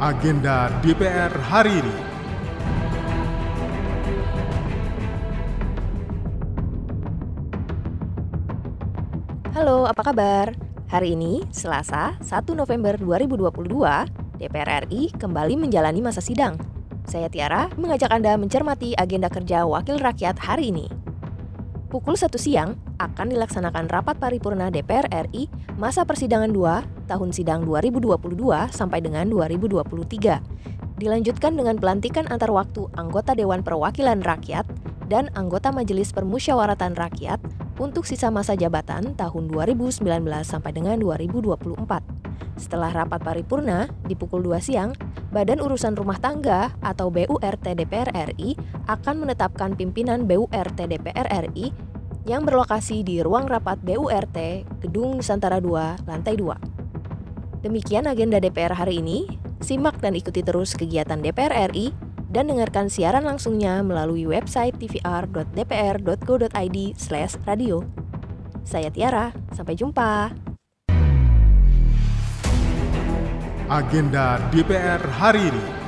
agenda DPR hari ini. Halo, apa kabar? Hari ini, Selasa, 1 November 2022, DPR RI kembali menjalani masa sidang. Saya Tiara mengajak Anda mencermati agenda kerja Wakil Rakyat hari ini. Pukul 1 siang akan dilaksanakan rapat paripurna DPR RI masa persidangan 2 tahun sidang 2022 sampai dengan 2023. Dilanjutkan dengan pelantikan antar waktu anggota Dewan Perwakilan Rakyat dan anggota Majelis Permusyawaratan Rakyat untuk sisa masa jabatan tahun 2019 sampai dengan 2024. Setelah rapat paripurna di pukul 2 siang, Badan Urusan Rumah Tangga atau BURT DPR RI akan menetapkan pimpinan BURT DPR RI yang berlokasi di ruang rapat BURT Gedung Nusantara 2, lantai 2. Demikian agenda DPR hari ini. Simak dan ikuti terus kegiatan DPR RI dan dengarkan siaran langsungnya melalui website tvr.dpr.go.id/radio. Saya Tiara, sampai jumpa. Agenda DPR hari ini.